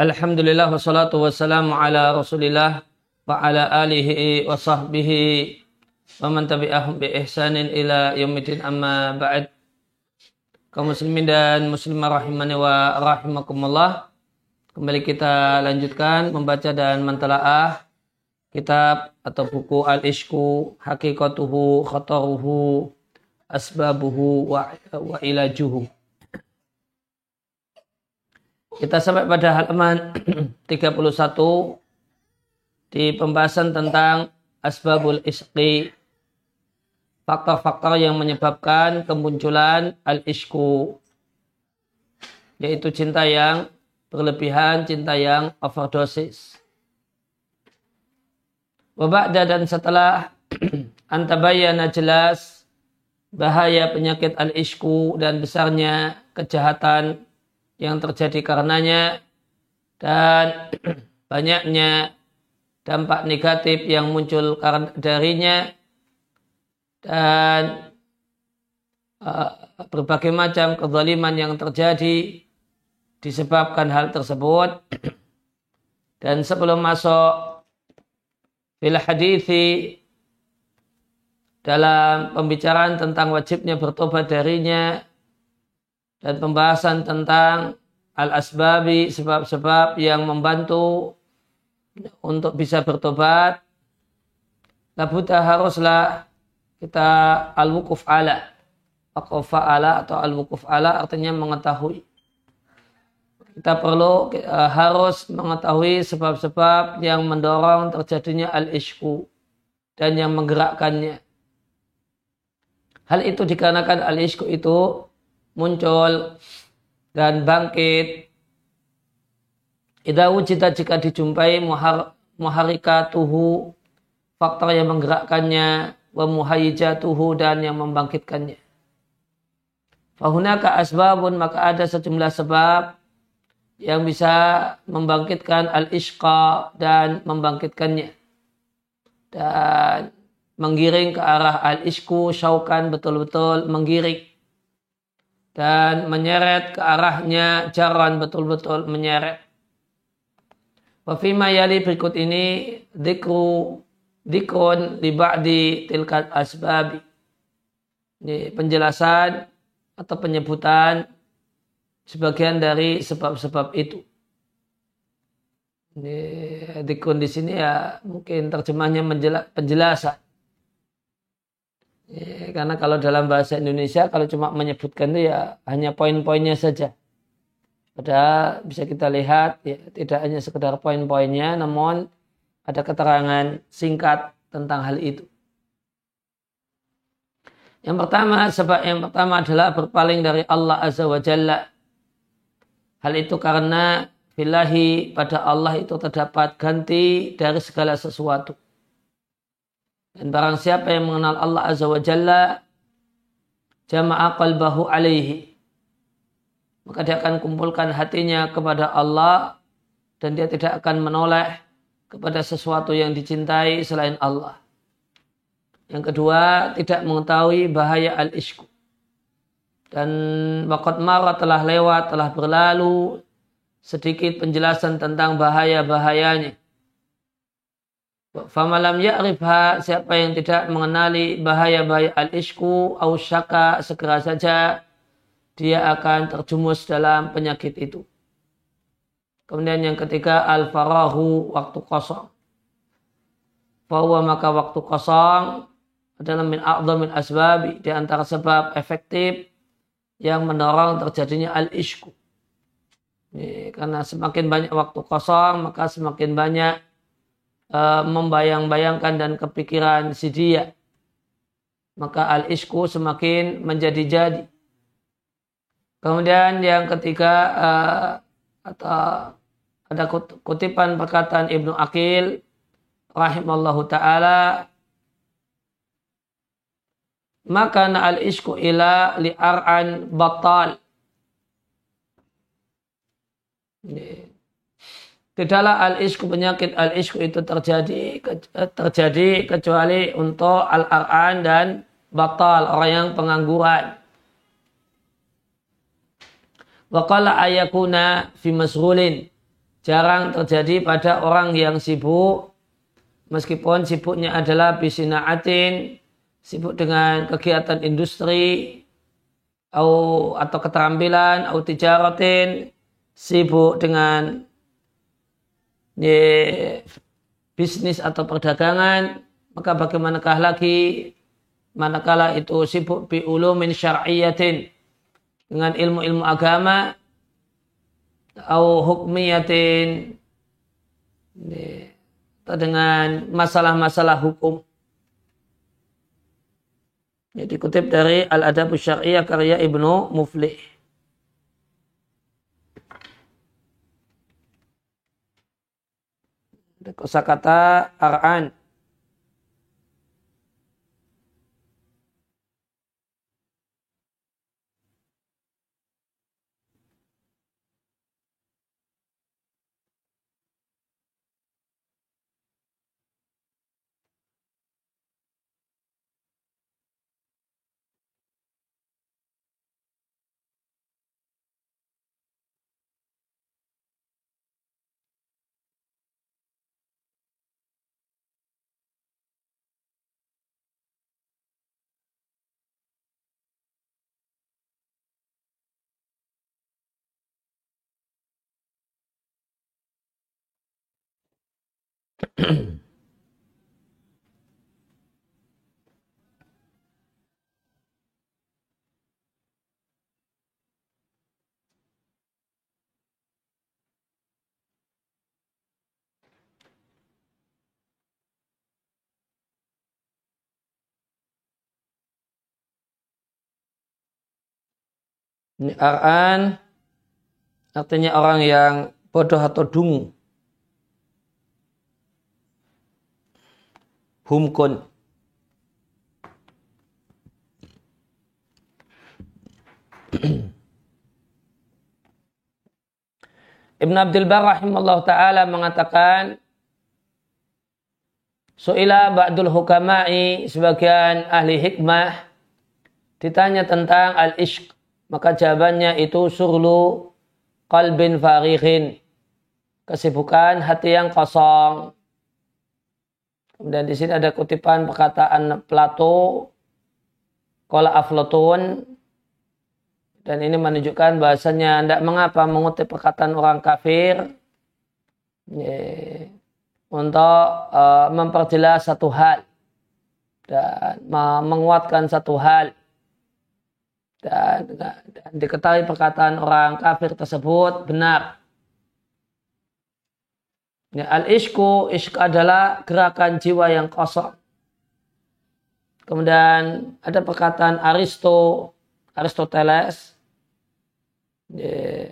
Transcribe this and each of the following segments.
Alhamdulillah wassalatu wassalamu ala rasulillah wa ala alihi wa sahbihi wa man tabi'ahum bi ihsanin ila yaumidin amma ba'd. Kaum muslimin dan muslimah rahimani wa rahimakumullah. Kembali kita lanjutkan membaca dan mentelaah kitab atau buku al-ishku hakikatuhu khataruhu asbabuhu wa, wa ilajuhu kita sampai pada halaman 31 di pembahasan tentang asbabul isqi faktor-faktor yang menyebabkan kemunculan al-ishku yaitu cinta yang berlebihan, cinta yang overdosis. Wabakda dan setelah antabayana jelas bahaya penyakit al-ishku dan besarnya kejahatan yang terjadi karenanya dan banyaknya dampak negatif yang muncul darinya dan uh, berbagai macam kezaliman yang terjadi disebabkan hal tersebut. Dan sebelum masuk fil hadithi dalam pembicaraan tentang wajibnya bertobat darinya dan pembahasan tentang al-asbabi sebab-sebab yang membantu untuk bisa bertobat labuta haruslah kita al-wukuf ala waqafa ala atau al-wukuf ala artinya mengetahui kita perlu uh, harus mengetahui sebab-sebab yang mendorong terjadinya al-ishku dan yang menggerakkannya. Hal itu dikarenakan al-ishku itu muncul dan bangkit. Idza wujida jika dijumpai muhar, muharikatuhu faktor yang menggerakkannya wa muhayyijatuhu dan yang membangkitkannya. Fahunaka asbabun maka ada sejumlah sebab yang bisa membangkitkan al-ishqa dan membangkitkannya. Dan menggiring ke arah al-ishku syaukan betul-betul menggiring dan menyeret ke arahnya jaran betul-betul menyeret. Wafima yali berikut ini dikru dikrun di tilkat asbabi. Ini penjelasan atau penyebutan sebagian dari sebab-sebab itu. Ini dikun di sini ya mungkin terjemahnya penjelasan. Ya, karena kalau dalam bahasa Indonesia kalau cuma menyebutkan itu ya hanya poin-poinnya saja. Padahal bisa kita lihat ya, tidak hanya sekedar poin-poinnya namun ada keterangan singkat tentang hal itu. Yang pertama, sebab yang pertama adalah berpaling dari Allah Azza wa Jalla. Hal itu karena filahi pada Allah itu terdapat ganti dari segala sesuatu. Dan barang siapa yang mengenal Allah Azza wa Jalla, jama'a qalbahu alaihi. Maka dia akan kumpulkan hatinya kepada Allah dan dia tidak akan menoleh kepada sesuatu yang dicintai selain Allah. Yang kedua, tidak mengetahui bahaya al-ishku. Dan wakat marah telah lewat, telah berlalu sedikit penjelasan tentang bahaya-bahayanya. Famalam ya'rifha siapa yang tidak mengenali bahaya-bahaya al-ishku au syaka segera saja dia akan terjumus dalam penyakit itu. Kemudian yang ketiga al-farahu waktu kosong. Bahwa maka waktu kosong adalah min a'zamin asbabi di antara sebab efektif yang mendorong terjadinya al-ishku. Karena semakin banyak waktu kosong maka semakin banyak uh, membayang-bayangkan dan kepikiran si dia. Maka al-ishku semakin menjadi-jadi. Kemudian yang ketiga uh, atau ada kutipan perkataan Ibnu Akil rahimallahu taala maka al-ishku ila li'ar'an batal. Tidaklah al-ishku penyakit al-ishku itu terjadi terjadi kecuali untuk al-ar'an dan batal orang yang pengangguran. Waqala ayakuna fi masghulin. jarang terjadi pada orang yang sibuk meskipun sibuknya adalah bisinaatin sibuk dengan kegiatan industri atau, atau keterampilan atau tijaratin sibuk dengan bisnis atau perdagangan maka bagaimanakah lagi manakala itu sibuk bi ulumin syar'iyatin dengan ilmu-ilmu agama atau hukmiyatin atau dengan masalah-masalah hukum Ya, dikutip dari Al-Adab Syariah karya Ibnu Muflih. Kosa kata ar'an Ini ar'an artinya orang yang bodoh atau dungu. Humkun. Ibn Abdul Bar rahimahullah ta'ala mengatakan Su'ila ba'dul hukama'i sebagian ahli hikmah ditanya tentang al-ishq maka jawabannya itu surlu qalbin farihin. Kesibukan hati yang kosong. Kemudian di sini ada kutipan perkataan Plato, Kola Aflotun, dan ini menunjukkan bahasanya tidak mengapa mengutip perkataan orang kafir. Untuk uh, memperjelas satu hal dan menguatkan satu hal. Dan, dan diketahui perkataan orang kafir tersebut benar. Ya, al-ishku, ishq adalah gerakan jiwa yang kosong. Kemudian ada perkataan Aristo, Aristoteles. Ya,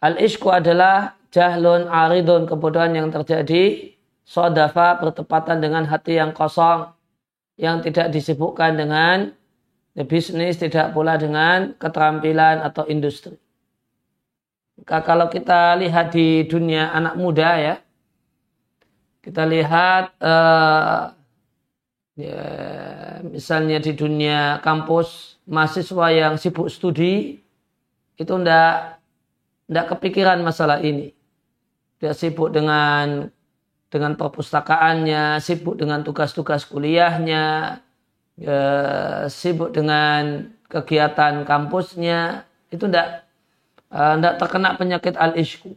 al-ishku adalah jahlun aridun, kebodohan yang terjadi. Sodafa bertepatan dengan hati yang kosong. Yang tidak disibukkan dengan bisnis tidak pula dengan keterampilan atau industri. Kalau kita lihat di dunia anak muda ya, kita lihat uh, ya, misalnya di dunia kampus mahasiswa yang sibuk studi itu ndak ndak kepikiran masalah ini. Dia sibuk dengan dengan perpustakaannya, sibuk dengan tugas-tugas kuliahnya, ya, sibuk dengan kegiatan kampusnya itu tidak uh, eh, terkena penyakit al ishku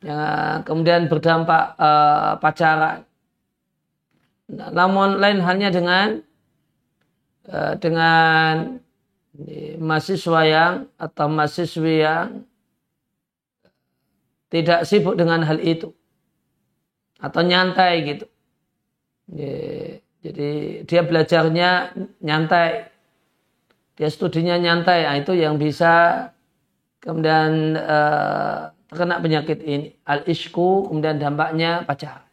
yang kemudian berdampak uh, pacaran. Namun lain halnya dengan uh, dengan mahasiswa yang atau mahasiswi yang tidak sibuk dengan hal itu. Atau nyantai gitu. Jadi dia belajarnya nyantai, dia studinya nyantai, nah, itu yang bisa kemudian uh, terkena penyakit ini al ishku kemudian dampaknya pacar.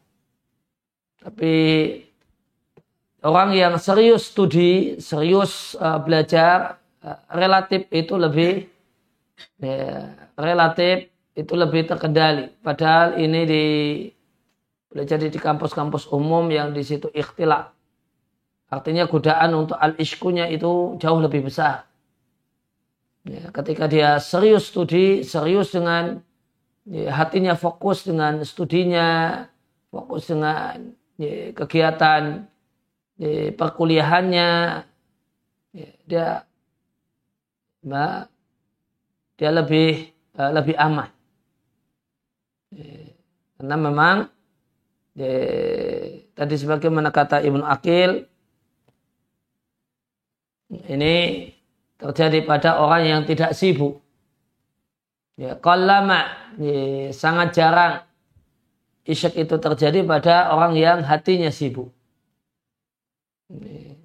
Tapi orang yang serius studi, serius uh, belajar, uh, relatif itu lebih ya, relatif itu lebih terkendali. Padahal ini di belajar di kampus-kampus umum yang di situ ikhtilaf Artinya godaan untuk al-ishkunya itu jauh lebih besar. Ya, ketika dia serius studi, serius dengan ya, hatinya fokus dengan studinya, fokus dengan ya, kegiatan ya, perkuliahannya, ya, dia nah, dia lebih uh, lebih aman. Ya, karena memang ya, tadi sebagaimana kata Ibnu Akil ini terjadi pada orang yang tidak sibuk. Ya, lama ya, sangat jarang isyak itu terjadi pada orang yang hatinya sibuk. Ya.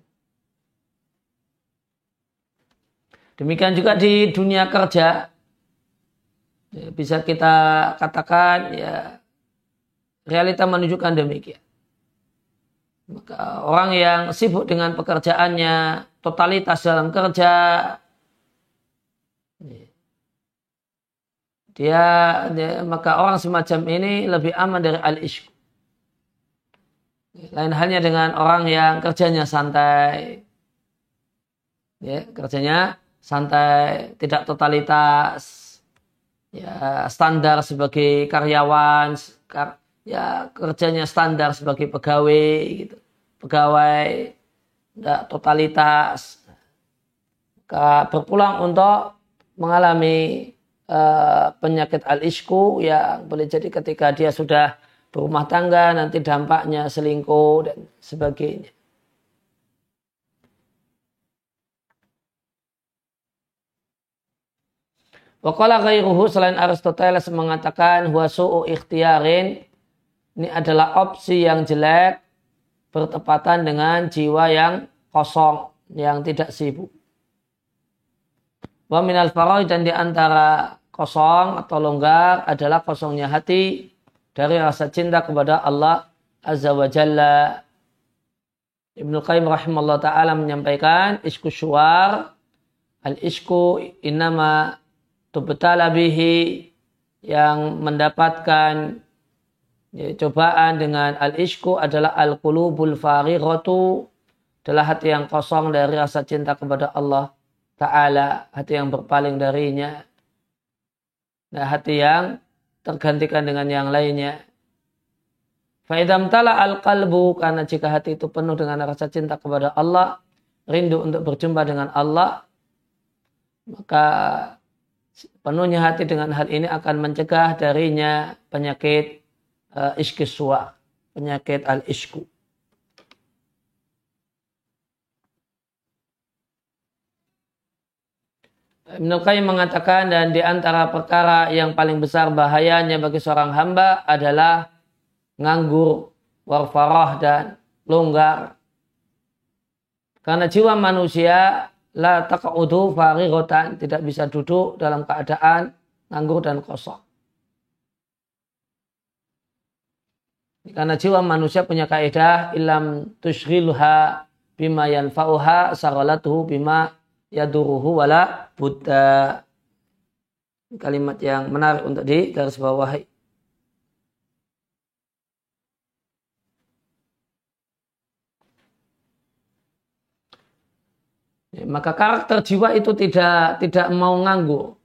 Demikian juga di dunia kerja. Ya, bisa kita katakan ya realita menunjukkan demikian. Maka orang yang sibuk dengan pekerjaannya, totalitas dalam kerja, dia, dia maka orang semacam ini lebih aman dari al ishq Lain halnya dengan orang yang kerjanya santai, ya kerjanya santai, tidak totalitas, ya standar sebagai karyawan, ya kerjanya standar sebagai pegawai gitu. Pegawai tidak totalitas. Maka berpulang untuk mengalami uh, penyakit al-isku yang boleh jadi ketika dia sudah berumah tangga nanti dampaknya selingkuh dan sebagainya. Wakala ghairuhu selain Aristoteles mengatakan huwa su'u ikhtiarin ini adalah opsi yang jelek bertepatan dengan jiwa yang kosong, yang tidak sibuk. Wa minal faroy dan di antara kosong atau longgar adalah kosongnya hati dari rasa cinta kepada Allah Azza wa Jalla. Ibnu Qayyim rahimahullah ta'ala menyampaikan isku syuar al-isku inama tubtala bihi yang mendapatkan Ya, cobaan dengan al-ishku adalah al-qulubul farighatu adalah hati yang kosong dari rasa cinta kepada Allah Ta'ala, hati yang berpaling darinya. Nah, hati yang tergantikan dengan yang lainnya. Fa'idam tala al-qalbu, karena jika hati itu penuh dengan rasa cinta kepada Allah, rindu untuk berjumpa dengan Allah, maka penuhnya hati dengan hal ini akan mencegah darinya penyakit uh, iskiswa, penyakit al-isku. Ibn Qayyim mengatakan dan di antara perkara yang paling besar bahayanya bagi seorang hamba adalah nganggur, warfarah dan longgar. Karena jiwa manusia la tidak bisa duduk dalam keadaan nganggur dan kosong. Karena jiwa manusia punya kaidah ilam tushghilha bima yanfa'uha sagalatuhu bima yaduruhu wala buddha. Kalimat yang menarik untuk di garis bawahi. Ya, maka karakter jiwa itu tidak tidak mau nganggur,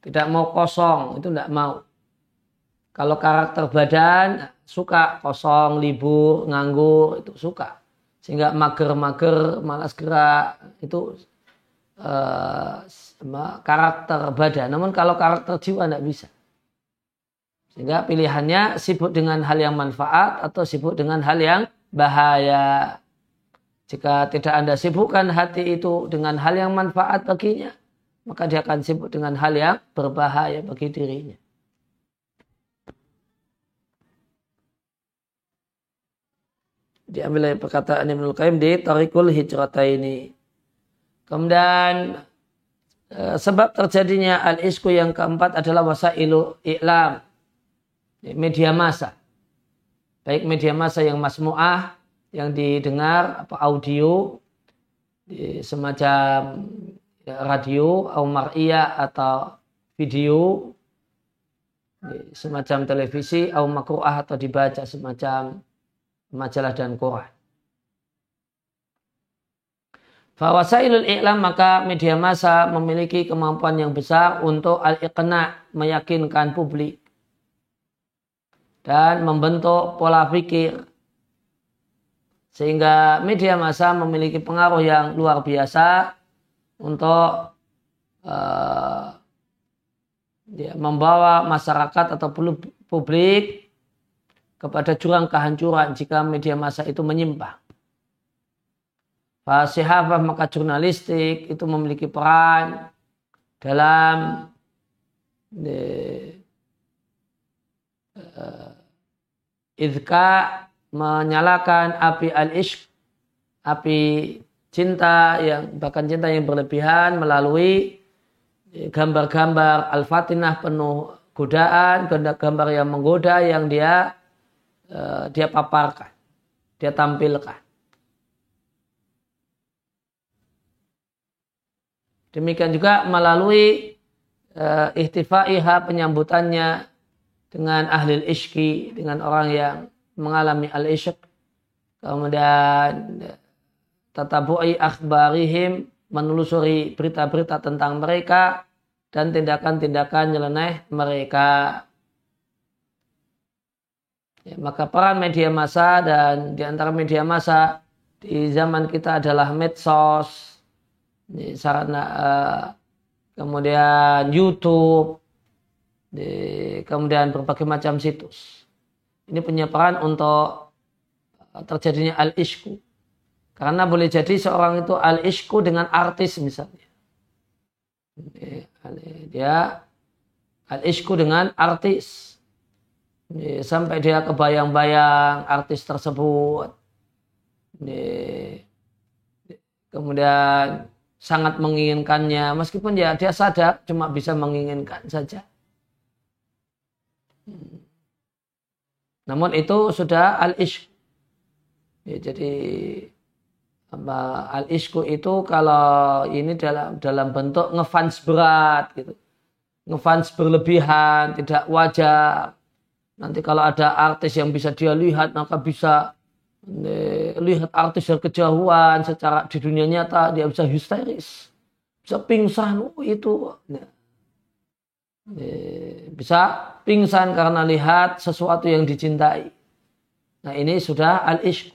tidak mau kosong, itu tidak mau. Kalau karakter badan suka kosong, libur, nganggur itu suka. Sehingga mager-mager, malas gerak itu uh, karakter badan. Namun kalau karakter jiwa tidak bisa. Sehingga pilihannya sibuk dengan hal yang manfaat atau sibuk dengan hal yang bahaya. Jika tidak Anda sibukkan hati itu dengan hal yang manfaat baginya, maka dia akan sibuk dengan hal yang berbahaya bagi dirinya. Diambil dari perkataan Ibnu Qayyim di Tarikul Hijrata ini. Kemudian e, sebab terjadinya al-isku yang keempat adalah wasailu i'lam. Media massa. Baik media massa yang masmu'ah, yang didengar, apa audio, semacam radio, atau mar'iyah atau video, semacam televisi, atau makru'ah atau dibaca semacam majalah dan Quran. Fawasailul i'lam maka media massa memiliki kemampuan yang besar untuk al-iqna meyakinkan publik dan membentuk pola pikir sehingga media massa memiliki pengaruh yang luar biasa untuk uh, ya, membawa masyarakat atau publik kepada jurang kehancuran jika media massa itu menyimpang. Fasihabah maka jurnalistik itu memiliki peran dalam uh, idka menyalakan api al-ishq, api cinta yang bahkan cinta yang berlebihan melalui gambar-gambar al-fatinah penuh godaan, gambar yang menggoda yang dia uh, dia paparkan, dia tampilkan. Demikian juga melalui uh, ihtifaiha penyambutannya dengan ahli iski dengan orang yang mengalami al-ishq. Kemudian tatabu'i akhbarihim, menelusuri berita-berita tentang mereka dan tindakan-tindakan nyeleneh mereka. Ya, maka peran media massa dan di antara media massa di zaman kita adalah medsos, sarana uh, kemudian YouTube, di, kemudian berbagai macam situs. Ini punya peran untuk eh, terjadinya al-ishku. Karena boleh jadi seorang itu al-ishku dengan artis misalnya. Dia al-ishku dengan artis. Sampai dia kebayang-bayang artis tersebut. Kemudian sangat menginginkannya meskipun ya dia sadar cuma bisa menginginkan saja. Namun itu sudah al-ishq. Ya, jadi al-ishku itu kalau ini dalam dalam bentuk ngefans berat gitu. Ngefans berlebihan, tidak wajar. Nanti kalau ada artis yang bisa dia lihat maka bisa lihat artis yang kejauhan secara di dunia nyata dia bisa histeris bisa pingsan. Oh, itu ya. bisa pingsan karena lihat sesuatu yang dicintai. Nah ini sudah al ishq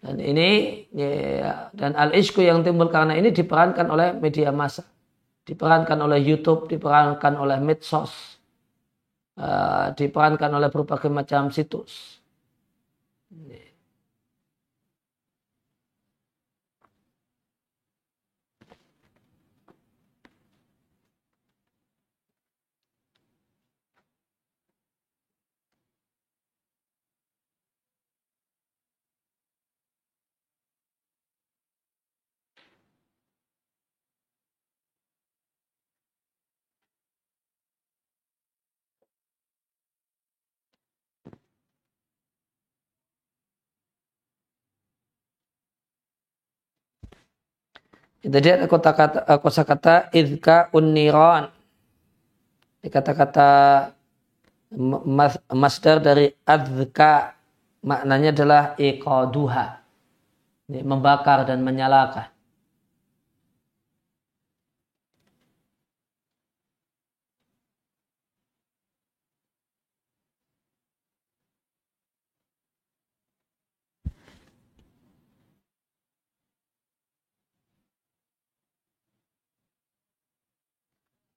dan ini ya, dan al ishq yang timbul karena ini diperankan oleh media massa diperankan oleh YouTube diperankan oleh medsos uh, diperankan oleh berbagai macam situs Jadi ada kata-kata eh, kata idka uniron. Kata-kata masdar dari adzka maknanya adalah iqaduha. Membakar dan menyalakan.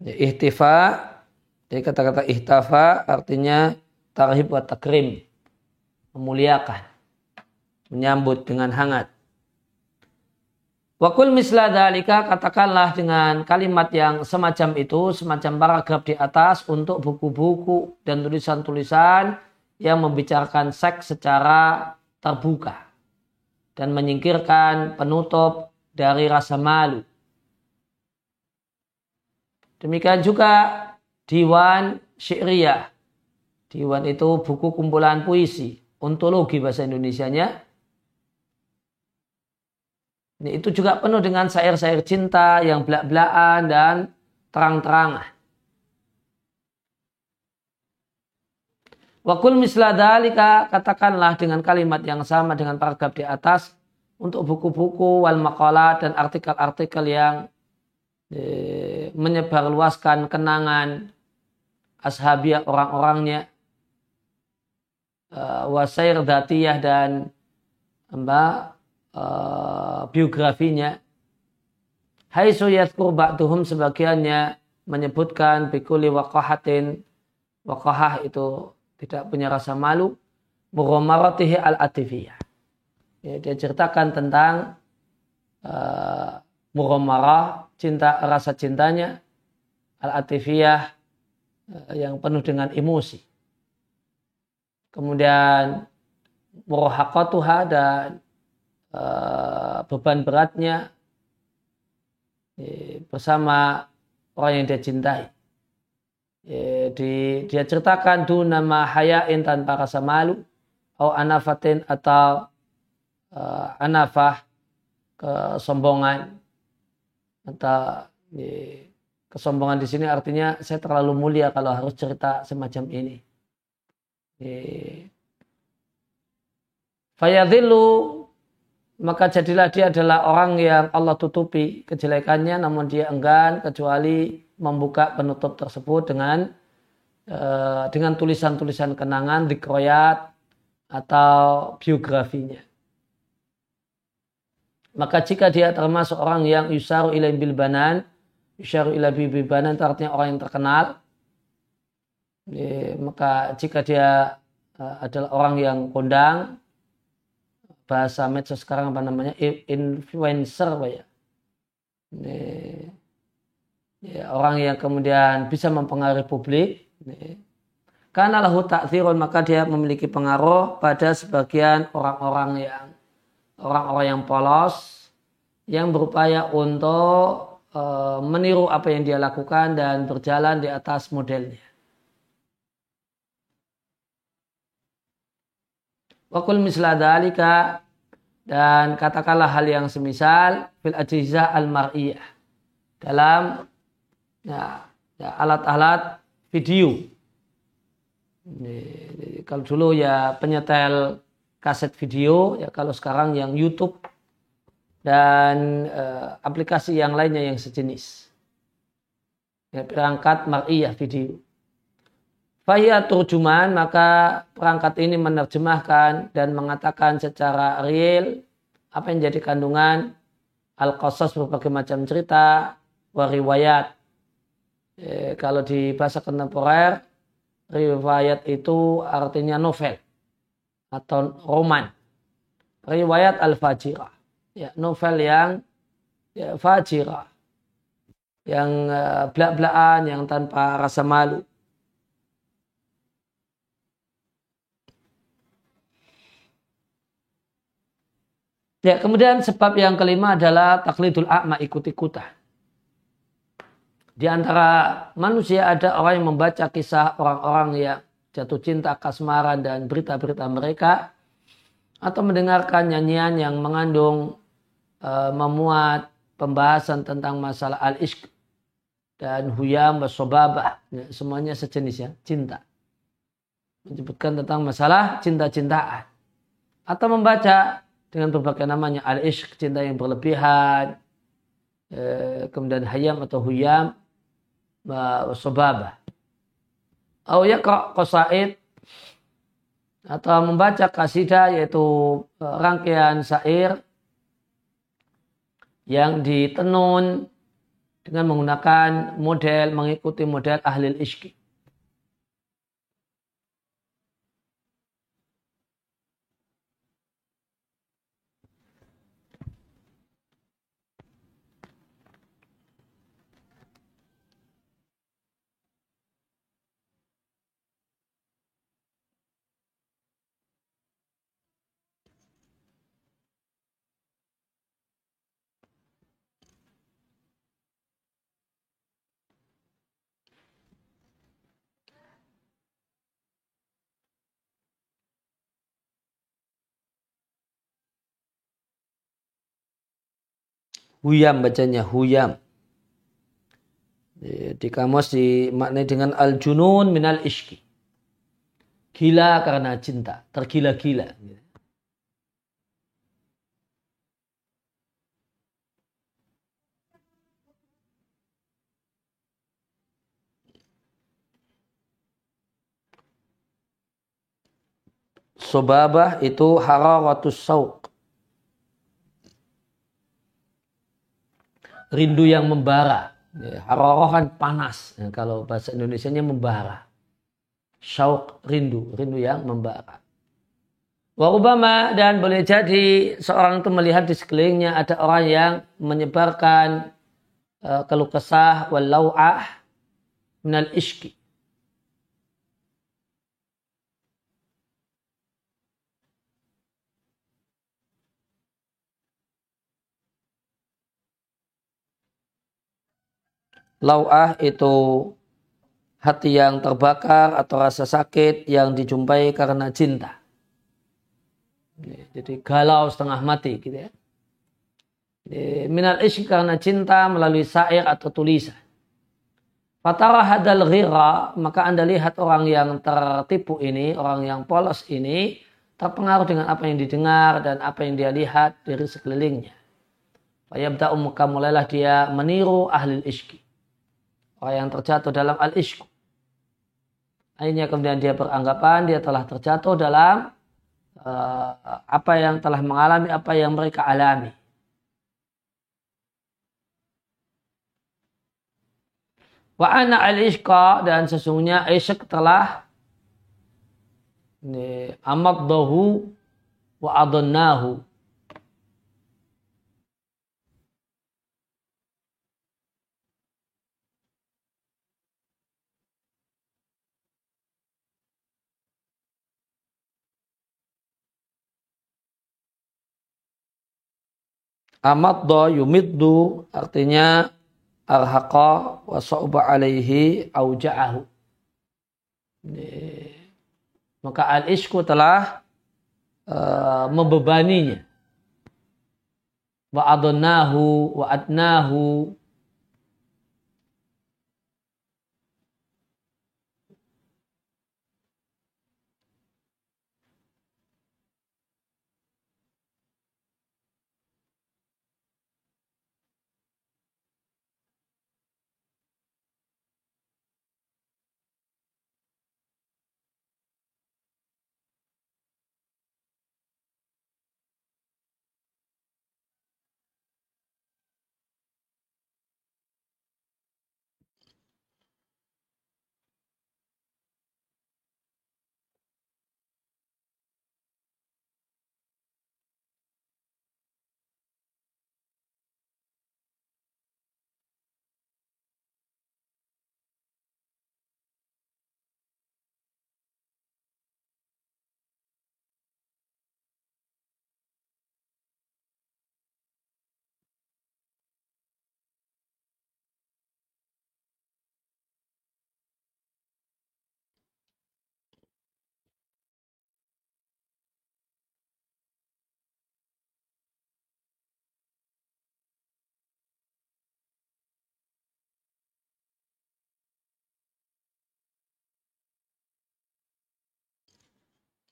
Ihtifa jadi kata-kata ihtafa artinya tarhib wa takrim memuliakan menyambut dengan hangat. Wakul misla dalika katakanlah dengan kalimat yang semacam itu, semacam paragraf di atas untuk buku-buku dan tulisan-tulisan yang membicarakan seks secara terbuka dan menyingkirkan penutup dari rasa malu Demikian juga Diwan Syi'riyah. Diwan itu buku kumpulan puisi, ontologi bahasa Indonesianya. Ini itu juga penuh dengan syair-syair cinta yang belak-belakan dan terang-terangan. Wakul misla dalika katakanlah dengan kalimat yang sama dengan paragraf di atas untuk buku-buku wal makalah dan artikel-artikel yang menyebarluaskan kenangan ashabiyah orang-orangnya. Uh, wasair datiyah dan mbak uh, biografinya. Hai suyatkur ba'duhum sebagiannya menyebutkan bikuli waqahatin waqahah itu tidak punya rasa malu. Mughamaratihi al-atifiyah. Ya, dia ceritakan tentang uh, mughamarah cinta rasa cintanya al-atifiyah uh, yang penuh dengan emosi kemudian murahaqatuha dan uh, beban beratnya bersama orang yang dia cintai. Di, dia ceritakan tu nama hayain tanpa rasa malu, atau anafatin atau anafah kesombongan atau kesombongan di sini artinya saya terlalu mulia kalau harus cerita semacam ini. Fayadhilu maka jadilah dia adalah orang yang Allah tutupi kejelekannya namun dia enggan kecuali membuka penutup tersebut dengan uh, dengan tulisan-tulisan kenangan dikroyat atau biografinya. Maka jika dia termasuk orang yang yusaru ilai bilbanan, yusaru ilai bilbanan itu artinya orang yang terkenal, maka jika dia uh, adalah orang yang kondang, bahasa medsos sekarang apa namanya influencer ya. Ini, ya, orang yang kemudian bisa mempengaruhi publik. Ini. Karena lahu maka dia memiliki pengaruh pada sebagian orang-orang yang orang-orang yang polos yang berupaya untuk e, meniru apa yang dia lakukan dan berjalan di atas modelnya. Wakul misla dalika dan katakanlah hal yang semisal fil ajiza al mar'iyah dalam ya, ya, alat-alat video. Ini, kalau dulu ya penyetel kaset video, ya kalau sekarang yang YouTube dan uh, aplikasi yang lainnya yang sejenis. Ya, perangkat mar'iyah video. Fahiyah turjuman maka perangkat ini menerjemahkan dan mengatakan secara real apa yang jadi kandungan al-qasas berbagai macam cerita, wariwayat. E, kalau di bahasa kontemporer, riwayat itu artinya novel atau roman. Riwayat al-fajirah. Ya, novel yang ya, fajirah. Yang uh, belak-belakan, yang tanpa rasa malu Ya, kemudian sebab yang kelima adalah taklidul a'ma ikut-ikutan. Di antara manusia ada orang yang membaca kisah orang-orang yang jatuh cinta, kasmaran, dan berita-berita mereka. Atau mendengarkan nyanyian yang mengandung e, memuat pembahasan tentang masalah al-ishq dan huyam wasobabah. Ya, semuanya sejenis ya, cinta. Menyebutkan tentang masalah cinta-cintaan. Atau membaca dengan berbagai namanya al-ishq cinta yang berlebihan eh, kemudian hayam atau huyam sobabah atau yaqra qasaid. Atau membaca kasidah yaitu eh, rangkaian syair yang ditenun dengan menggunakan model mengikuti model ahli ishq Huyam bacanya Huyam. Eh, Di kamus dimaknai dengan al-junun minal ishki. Gila karena cinta, tergila-gila. Sobabah itu hararatus sauk Rindu yang membara. Ya, hararah kan panas. Ya, kalau bahasa Indonesia-nya membara. Syauq rindu. Rindu yang membara. Warubama dan boleh jadi seorang itu melihat di sekelilingnya ada orang yang menyebarkan uh, keluh kesah walau'ah minal ishki Lau'ah itu hati yang terbakar atau rasa sakit yang dijumpai karena cinta. Jadi galau setengah mati gitu ya. Minal ishq karena cinta melalui syair atau tulisan. Fatara hadal ghira, maka anda lihat orang yang tertipu ini, orang yang polos ini, terpengaruh dengan apa yang didengar dan apa yang dia lihat dari sekelilingnya. Fayabda'u maka mulailah dia meniru ahli ishki orang yang terjatuh dalam al-ishq. Akhirnya kemudian dia beranggapan dia telah terjatuh dalam uh, apa yang telah mengalami apa yang mereka alami. Wa ana al-ishqa dan sesungguhnya ishq telah amaddahu wa adonnahu Amadda yumiddu artinya arhaqa wa sa'uba alaihi auja'ahu. Maka al-ishku telah uh, membebaninya. Wa adonnahu wa adnahu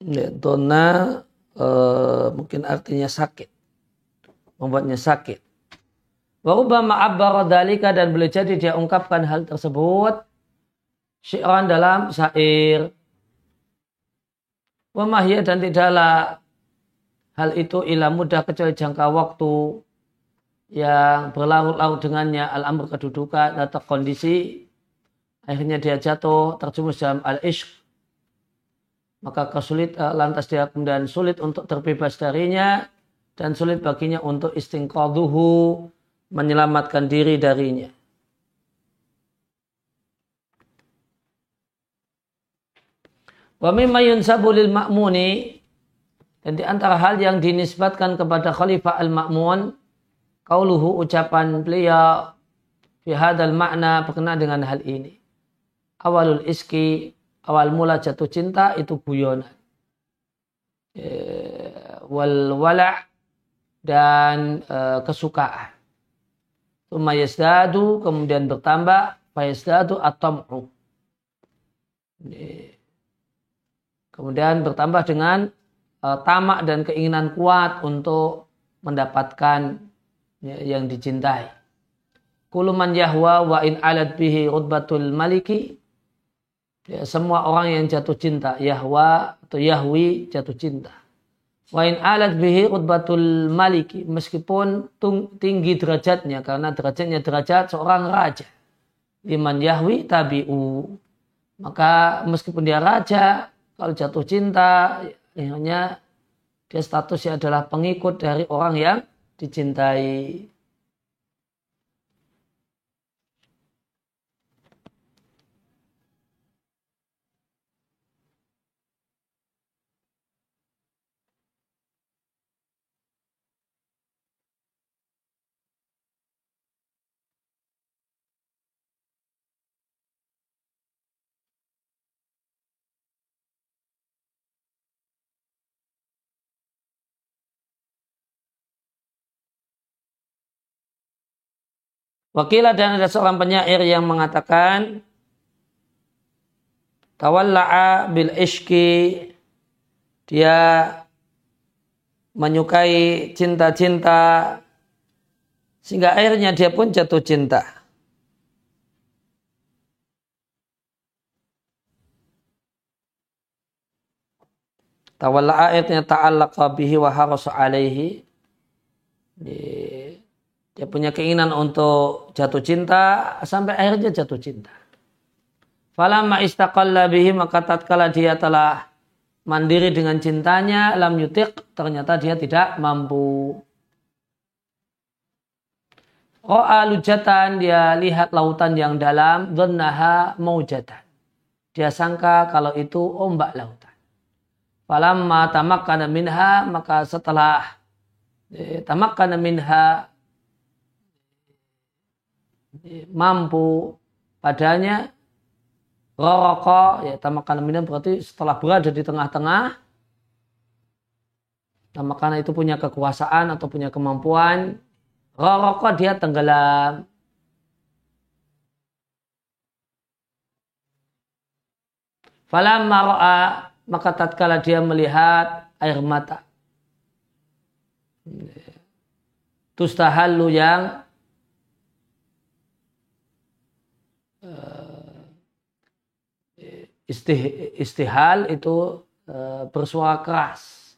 Ya, dona uh, mungkin artinya sakit. Membuatnya sakit. Warubama abbar dalika dan boleh jadi dia ungkapkan hal tersebut syi'ran dalam syair. Wamahya dan tidaklah hal itu ilah mudah kecuali jangka waktu yang berlarut-larut dengannya al-amr kedudukan atau kondisi akhirnya dia jatuh terjumus dalam al-ishq maka kesulit uh, lantas dia kemudian sulit untuk terbebas darinya dan sulit baginya untuk istingqaduhu menyelamatkan diri darinya. Wa mimma yunsabu lil ma'muni dan di antara hal yang dinisbatkan kepada Khalifah Al-Ma'mun kauluhu ucapan beliau fi hadal makna berkenaan dengan hal ini. Awalul iski awal mula jatuh cinta itu guyonan. E, wal wala dan e, kesukaan. Umayyasdadu kemudian bertambah fayazdadu atam'u. Kemudian bertambah dengan e, tamak dan keinginan kuat untuk mendapatkan ya, yang dicintai. Kuluman yahwa wa in alat bihi rutbatul maliki Ya, semua orang yang jatuh cinta, Yahwa atau Yahwi jatuh cinta. Wa in alat bihi utbatul maliki meskipun tinggi derajatnya karena derajatnya derajat seorang raja. Liman Yahwi tabi'u. Maka meskipun dia raja, kalau jatuh cinta, hanya dia statusnya adalah pengikut dari orang yang dicintai. Wakilah dan ada seorang penyair yang mengatakan tawalla'a bil ishki dia menyukai cinta-cinta sehingga akhirnya dia pun jatuh cinta. Tawalla'a ayatnya ta'allaqa bihi wa harasa alaihi. Dia punya keinginan untuk jatuh cinta sampai akhirnya jatuh cinta. Falamma istaqalla bihi maka tatkala dia telah mandiri dengan cintanya lam yutik ternyata dia tidak mampu. Ro'a lujatan dia lihat lautan yang dalam dhannaha maujatan. Dia sangka kalau itu ombak lautan. Falamma tamakkana minha maka setelah eh, tamakkana minha mampu padanya roroko ya tamakan minum berarti setelah berada di tengah-tengah karena itu punya kekuasaan atau punya kemampuan roroko dia tenggelam Falam maro'a maka tatkala dia melihat air mata. Tustahallu yang istih, istihal itu e, bersuara keras.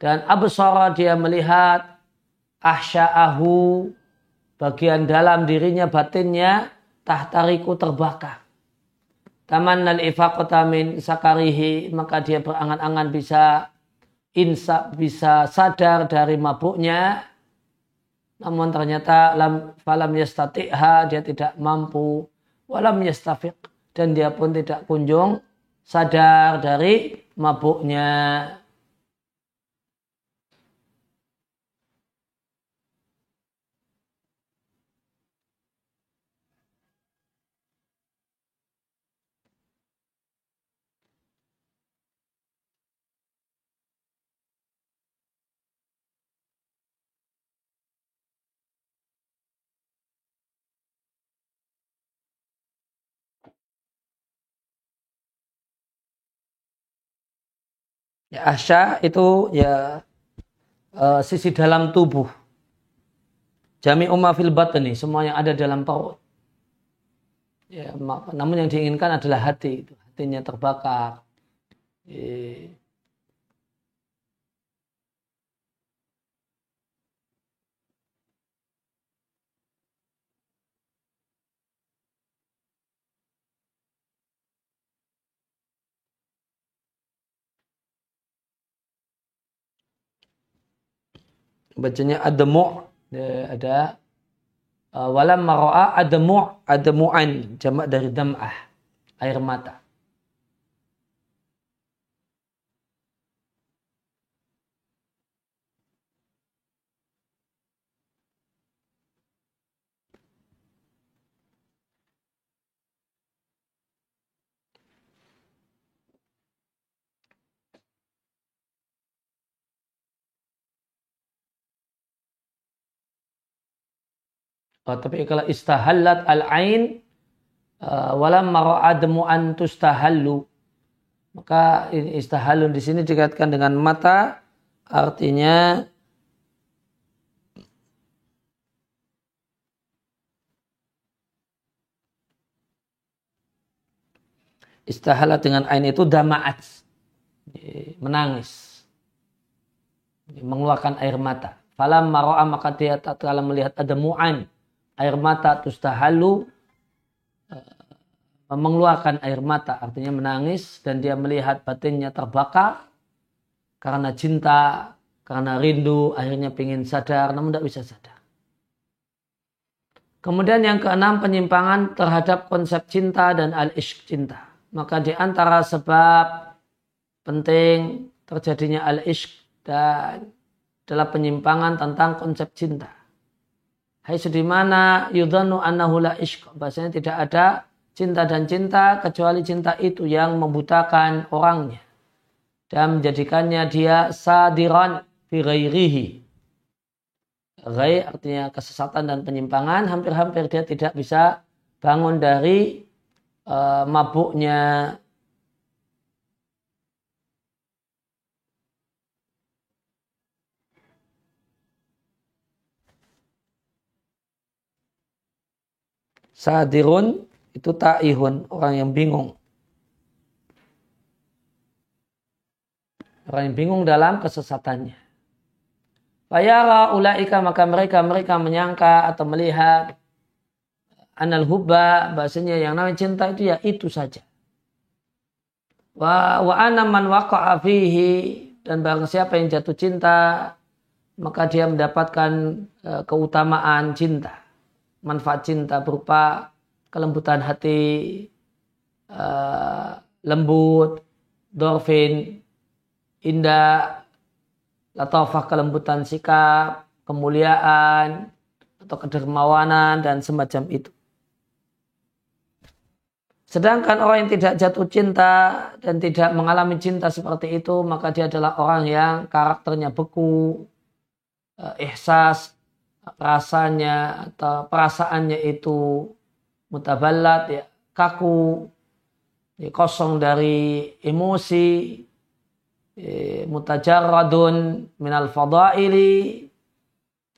Dan absara dia melihat ahsya'ahu bagian dalam dirinya batinnya tahtariku terbakar. Taman nal ifaqata sakarihi maka dia berangan-angan bisa insa bisa sadar dari mabuknya namun ternyata lam falam yastati'ha dia tidak mampu walam yastafiq dan dia pun tidak kunjung sadar dari mabuknya. Ya, asya itu ya uh, sisi dalam tubuh. Jami umma fil batni, semua yang ada dalam perut. Ya, namun yang diinginkan adalah hati hatinya terbakar. Ya. Bacanya ademu ada uh, walam maro'a ademu ademu'an jamak dari dam'ah air mata Oh, tapi kalau istahallat al-ain uh, walam mara'admu an tustahallu. Maka ini istahalun di sini dikatakan dengan mata artinya istahala dengan ain itu dama'at. Menangis. Mengeluarkan air mata. Falam maro'a maka dia tak tatkala melihat ada mu'an air mata tustahalu eh, mengeluarkan air mata artinya menangis dan dia melihat batinnya terbakar karena cinta karena rindu akhirnya ingin sadar namun tidak bisa sadar Kemudian yang keenam penyimpangan terhadap konsep cinta dan al-ishq cinta. Maka di antara sebab penting terjadinya al-ishq dan adalah penyimpangan tentang konsep cinta. Hai sedimana yudhanu annahu la ishq. Bahasanya tidak ada cinta dan cinta kecuali cinta itu yang membutakan orangnya dan menjadikannya dia sadiran fi ghairihi Rai artinya kesesatan dan penyimpangan, hampir-hampir dia tidak bisa bangun dari uh, mabuknya Sadirun itu ta'ihun, orang yang bingung. Orang yang bingung dalam kesesatannya. Fayara ulaika maka mereka mereka menyangka atau melihat anal hubba bahasanya yang namanya cinta itu ya itu saja. Wa wa ana man waqa'a fihi dan barang siapa yang jatuh cinta maka dia mendapatkan uh, keutamaan cinta. Manfaat cinta berupa kelembutan hati, uh, lembut, dorfin, indah, latafah kelembutan sikap, kemuliaan, atau kedermawanan, dan semacam itu. Sedangkan orang yang tidak jatuh cinta dan tidak mengalami cinta seperti itu, maka dia adalah orang yang karakternya beku, eh, ihsas, rasanya atau perasaannya itu mutabalat, ya, kaku, ya, kosong dari emosi, Eh, mutajarradun minal fadaili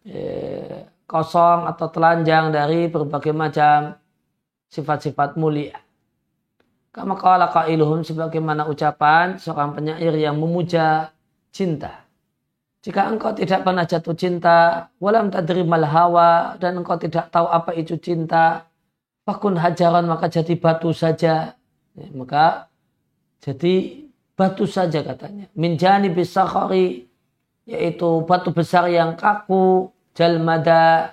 eh, kosong atau telanjang dari berbagai macam sifat-sifat mulia. Kama kala kailuhum sebagaimana ucapan seorang penyair yang memuja cinta. Jika engkau tidak pernah jatuh cinta, walam tadrimal hawa, dan engkau tidak tahu apa itu cinta, fakun hajaran maka jadi batu saja. Ya, maka jadi batu saja katanya. Minjani bisakhari yaitu batu besar yang kaku jalmada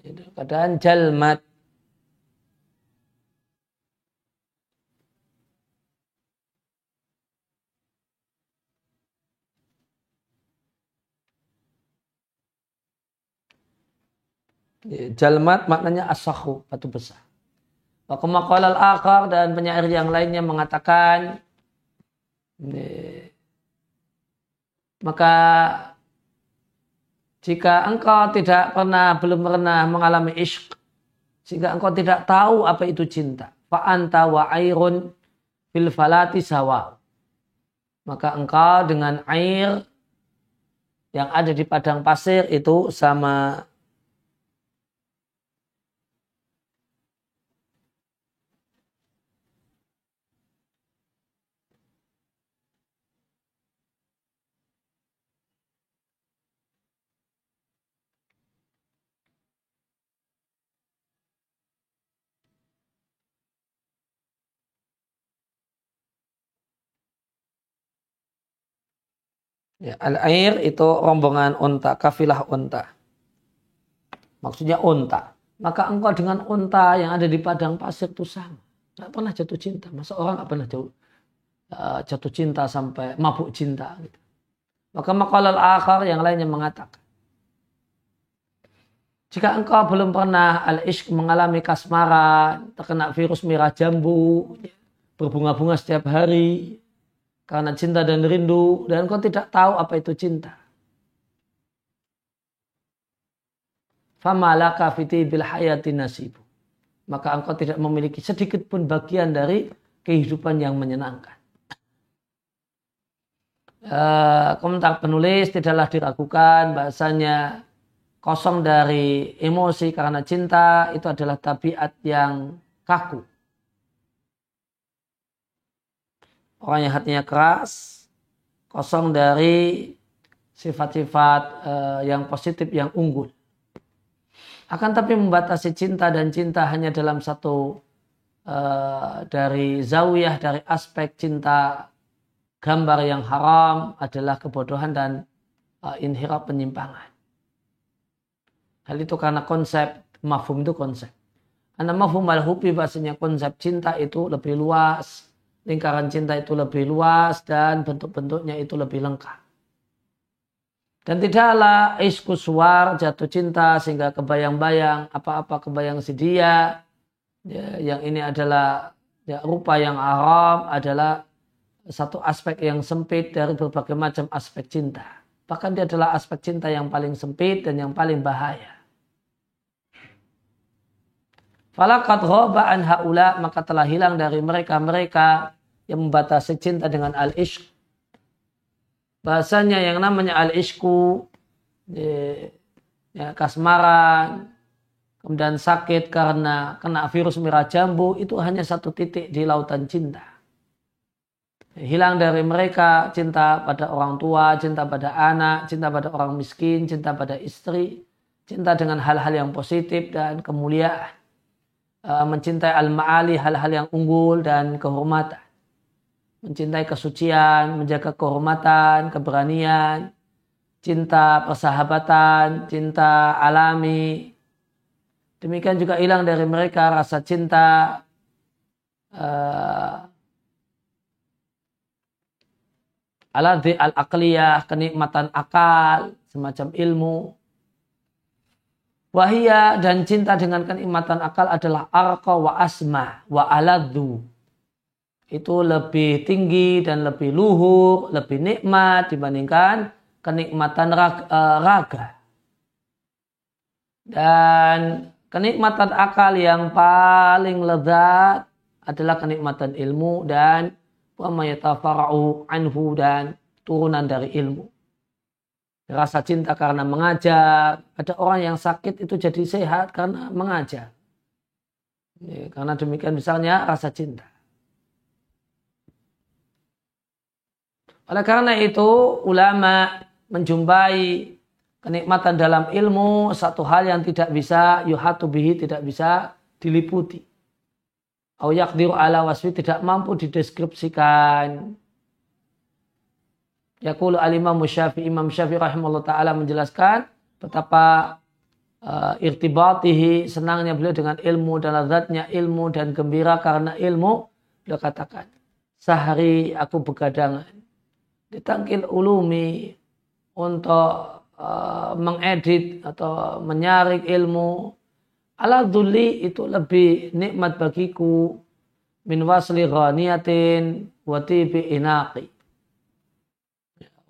keadaan jalmat Jalmat maknanya asahu, batu besar. Wakumakolal akar dan penyair yang lainnya mengatakan maka jika engkau tidak pernah belum pernah mengalami ishq sehingga engkau tidak tahu apa itu cinta fa'anta wa airun fil falati sawa maka engkau dengan air yang ada di padang pasir itu sama Ya, al-air itu rombongan unta, kafilah unta. Maksudnya unta. Maka engkau dengan unta yang ada di padang pasir itu sama. Tidak pernah jatuh cinta. Masa orang tidak pernah jatuh, uh, jatuh cinta sampai mabuk cinta. Gitu. Maka makalal akhar yang lainnya mengatakan. Jika engkau belum pernah al-ishq mengalami kasmaran, terkena virus merah jambu, berbunga-bunga setiap hari, karena cinta dan rindu dan kau tidak tahu apa itu cinta. Famalaka fiti bil hayati nasibu. Maka engkau tidak memiliki sedikit pun bagian dari kehidupan yang menyenangkan. Uh, komentar penulis tidaklah diragukan bahasanya kosong dari emosi karena cinta itu adalah tabiat yang kaku orang yang hatinya keras, kosong dari sifat-sifat uh, yang positif yang unggul. Akan tapi membatasi cinta dan cinta hanya dalam satu uh, dari zawiyah dari aspek cinta gambar yang haram adalah kebodohan dan uh, inhirap penyimpangan. Hal itu karena konsep mafhum itu konsep. Karena mafhum al-hubi bahasanya konsep cinta itu lebih luas, lingkaran cinta itu lebih luas dan bentuk-bentuknya itu lebih lengkap. Dan tidaklah isku suar jatuh cinta sehingga kebayang-bayang apa-apa kebayang si dia. Ya, yang ini adalah ya, rupa yang haram adalah satu aspek yang sempit dari berbagai macam aspek cinta. Bahkan dia adalah aspek cinta yang paling sempit dan yang paling bahaya. Falakat roba an haula maka telah hilang dari mereka-mereka yang membatasi cinta dengan al-ishq. Bahasanya yang namanya al-ishku ya, kasmaran kemudian sakit karena kena virus merah jambu itu hanya satu titik di lautan cinta. Hilang dari mereka cinta pada orang tua cinta pada anak cinta pada orang miskin cinta pada istri cinta dengan hal-hal yang positif dan kemuliaan mencintai al-ma'ali hal-hal yang unggul dan kehormatan mencintai kesucian, menjaga kehormatan, keberanian, cinta persahabatan, cinta alami. Demikian juga hilang dari mereka rasa cinta uh, al-aqliyah, kenikmatan akal, semacam ilmu. Wahia dan cinta dengan kenikmatan akal adalah arqa wa asma wa aladhu itu lebih tinggi dan lebih luhur, lebih nikmat dibandingkan kenikmatan eh, raga. Dan kenikmatan akal yang paling lezat adalah kenikmatan ilmu dan wamayatafara'u anhu dan turunan dari ilmu. Rasa cinta karena mengajar. Ada orang yang sakit itu jadi sehat karena mengajar. Ya, karena demikian misalnya rasa cinta. Oleh karena itu ulama menjumpai kenikmatan dalam ilmu satu hal yang tidak bisa yuhatu bihi tidak bisa diliputi. Au ala wasfi tidak mampu dideskripsikan. Yaqulu al-imam Syafi'i Imam Syafi'i rahimahullah taala menjelaskan betapa uh, irtibatihi senangnya beliau dengan ilmu dan lazatnya ilmu dan gembira karena ilmu beliau katakan sehari aku begadangan ditangkil ulumi untuk uh, mengedit atau menyaring ilmu. Ala duli itu lebih nikmat bagiku min wasli ghaniyatin wa tibi inaqi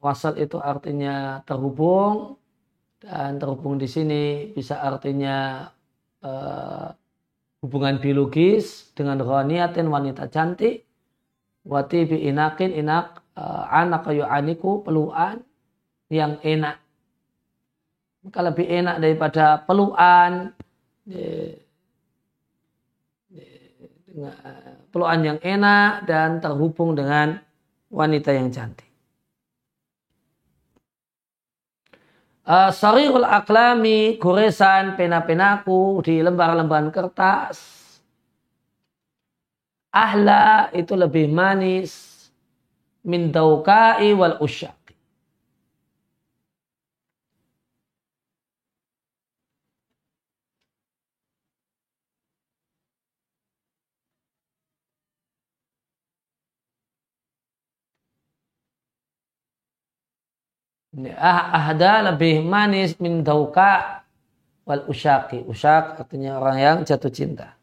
wasal itu artinya terhubung dan terhubung di sini bisa artinya uh, hubungan biologis dengan ghaniyatin wanita cantik wati bi inakin inak uh, anak kayu aniku peluan yang enak. Maka lebih enak daripada peluan peluan yang enak dan terhubung dengan wanita yang cantik. Uh, Sarirul aklami, goresan pena-penaku di lembar-lembaran kertas. Ahla itu lebih manis min daukai wal usyaq. Ah, ahda lebih manis min dauka wal usyaki. Usyak artinya orang yang jatuh cinta.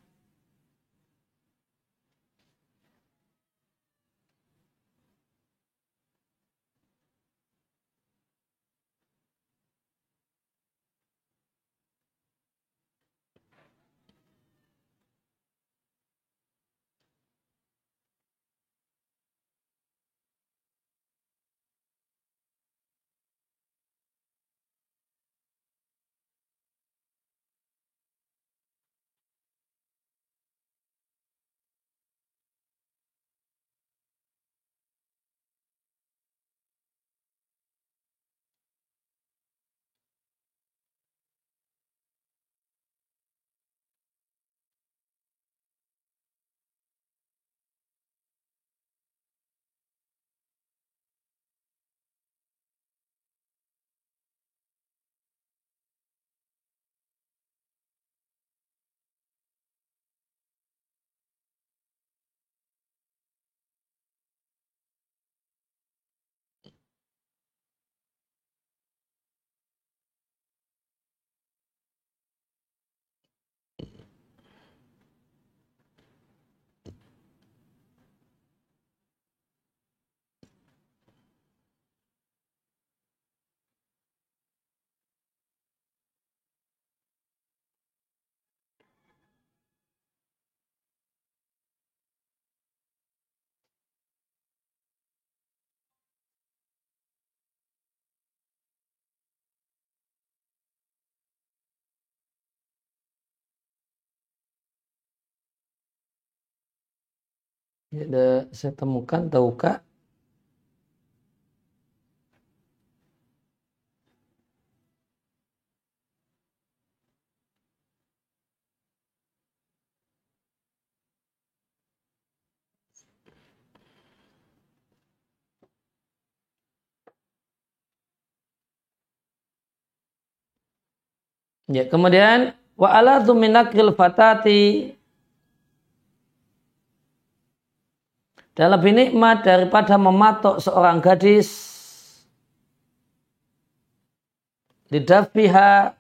Ada, saya temukan tahukah Ya, kemudian wa ala fatati dan lebih nikmat daripada mematok seorang gadis lidafiha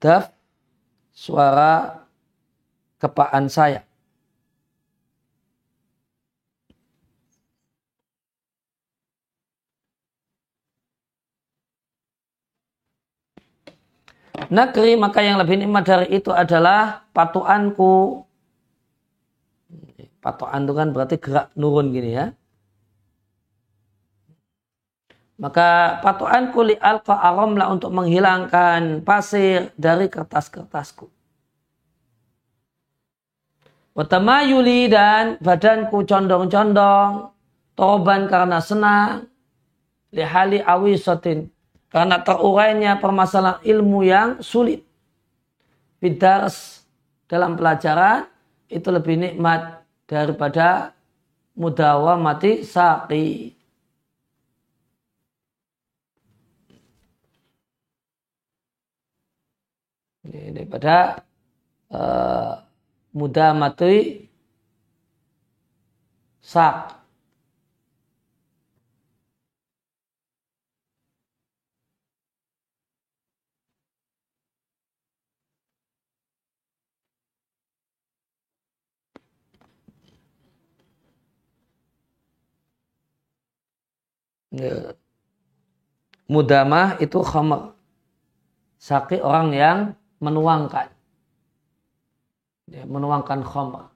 daf suara kepaan saya. Negeri maka yang lebih nikmat dari itu adalah patuanku. Patuan itu kan berarti gerak nurun gini ya. Maka patuan kuli alqa aramla untuk menghilangkan pasir dari kertas-kertasku. Watamayuli dan badanku condong-condong. Toban karena senang. Lihali awisotin. Karena terurainya permasalahan ilmu yang sulit. Bidars dalam pelajaran itu lebih nikmat daripada mudawamati saqi. daripada uh, muda mati sak ya. mudamah itu khamar sakit orang yang menuangkan. Ya, menuangkan khamr.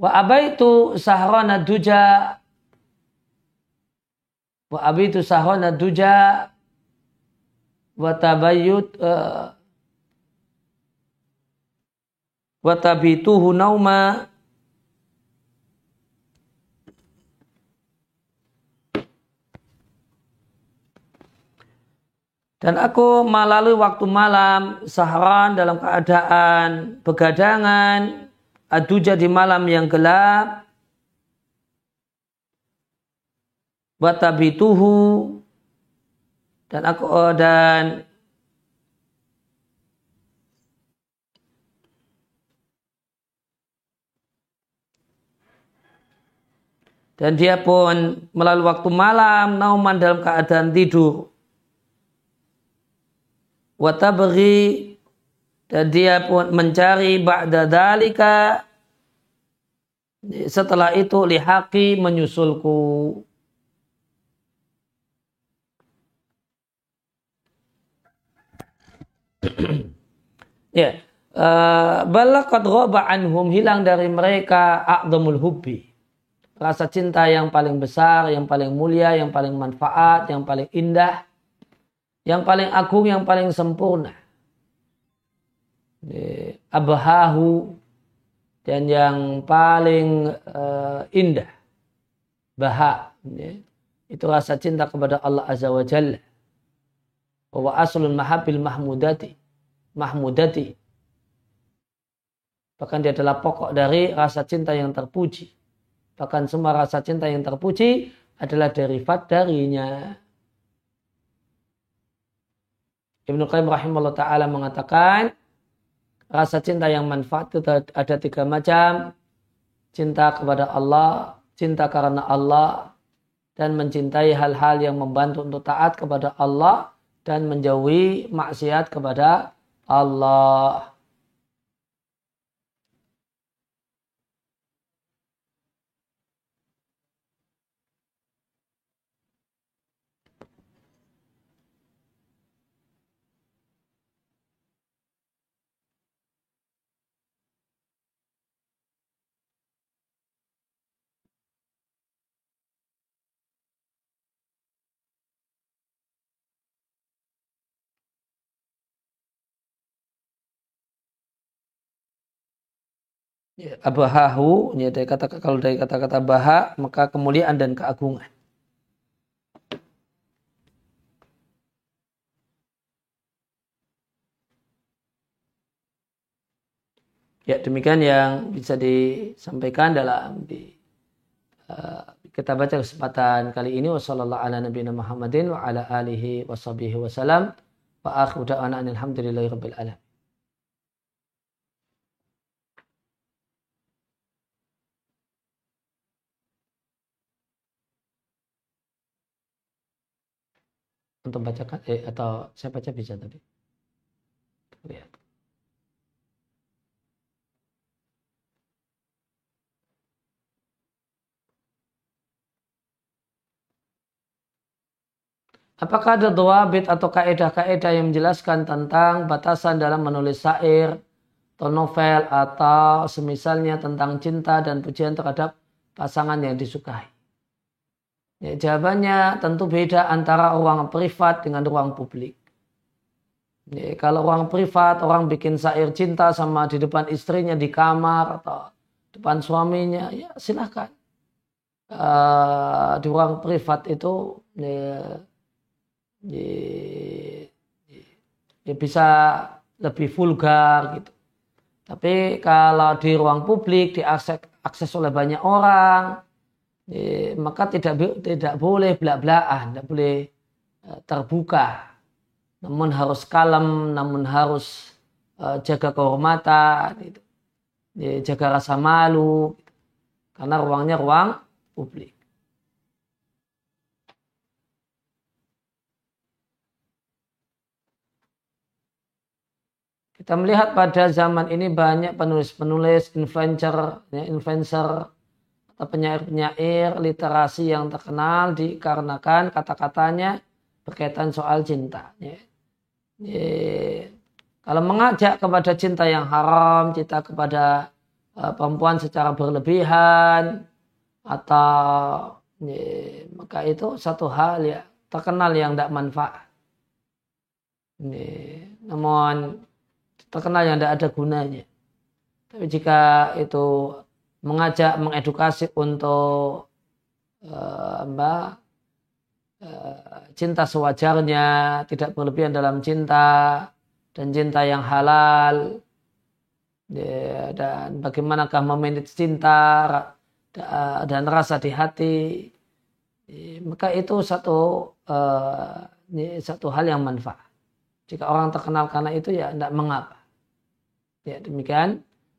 Wa abaitu sahrana duja wa abaitu sahrana duja wa tabayyut uh, wa tabituhu nauma Dan aku melalui waktu malam sahran dalam keadaan begadangan, aduja di malam yang gelap, watabituhu. Dan aku oh, dan dan dia pun melalui waktu malam nauman dalam keadaan tidur watabri dan dia pun mencari ba'da dalika setelah itu lihaki menyusulku. Ya uh, balaqad ghaba anhum hilang dari mereka a'dhamul hubbi. Rasa cinta yang paling besar yang paling mulia yang paling manfaat yang paling indah yang paling agung, yang paling sempurna. Abahahu dan yang paling uh, indah. Baha. Itu rasa cinta kepada Allah Azza wa Jalla. Wa aslun mahabil mahmudati. Mahmudati. Bahkan dia adalah pokok dari rasa cinta yang terpuji. Bahkan semua rasa cinta yang terpuji adalah derivat darinya. Ibnu Qayyim rahimahullah ta'ala mengatakan rasa cinta yang manfaat itu ada tiga macam. Cinta kepada Allah, cinta karena Allah, dan mencintai hal-hal yang membantu untuk taat kepada Allah dan menjauhi maksiat kepada Allah. Ya, abahahu, ya dari kata kalau dari kata-kata baha maka kemuliaan dan keagungan. Ya demikian yang bisa disampaikan dalam di, uh, kita baca kesempatan kali ini ala nabiyina Muhammadin wa ala alihi washabihi wasallam wa akhiru da'wana alhamdulillahi rabbil alamin. Untuk bacakan eh, atau saya baca bisa tadi lihat Apakah ada dua bit atau kaedah-kaedah yang menjelaskan tentang batasan dalam menulis syair atau novel atau semisalnya tentang cinta dan pujian terhadap pasangan yang disukai? Ya, jawabannya tentu beda antara ruang privat dengan ruang publik. Ya, kalau ruang privat orang bikin syair cinta sama di depan istrinya di kamar atau depan suaminya, ya silahkan. Uh, di ruang privat itu ya, ya, ya bisa lebih vulgar gitu. Tapi kalau di ruang publik diakses akses oleh banyak orang, eh, maka tidak tidak boleh belak-belakan, tidak boleh eh, terbuka. Namun harus kalem, namun harus eh, jaga kehormatan, gitu. jaga rasa malu, gitu. karena ruangnya ruang publik. Kita melihat pada zaman ini banyak penulis-penulis, influencer, ya, influencer penyair-penyair literasi yang terkenal dikarenakan kata-katanya berkaitan soal cinta. Ya. Ya. Kalau mengajak kepada cinta yang haram, cinta kepada uh, perempuan secara berlebihan, atau ya, maka itu satu hal ya terkenal yang tidak manfaat. Ya. Namun terkenal yang tidak ada gunanya. Tapi jika itu mengajak mengedukasi untuk uh, mbak uh, cinta sewajarnya tidak berlebihan dalam cinta dan cinta yang halal. Ya, dan bagaimanakah memanage cinta dan rasa di hati. Ya, maka itu satu uh, satu hal yang manfaat. Jika orang terkenal karena itu ya tidak mengapa. Ya demikian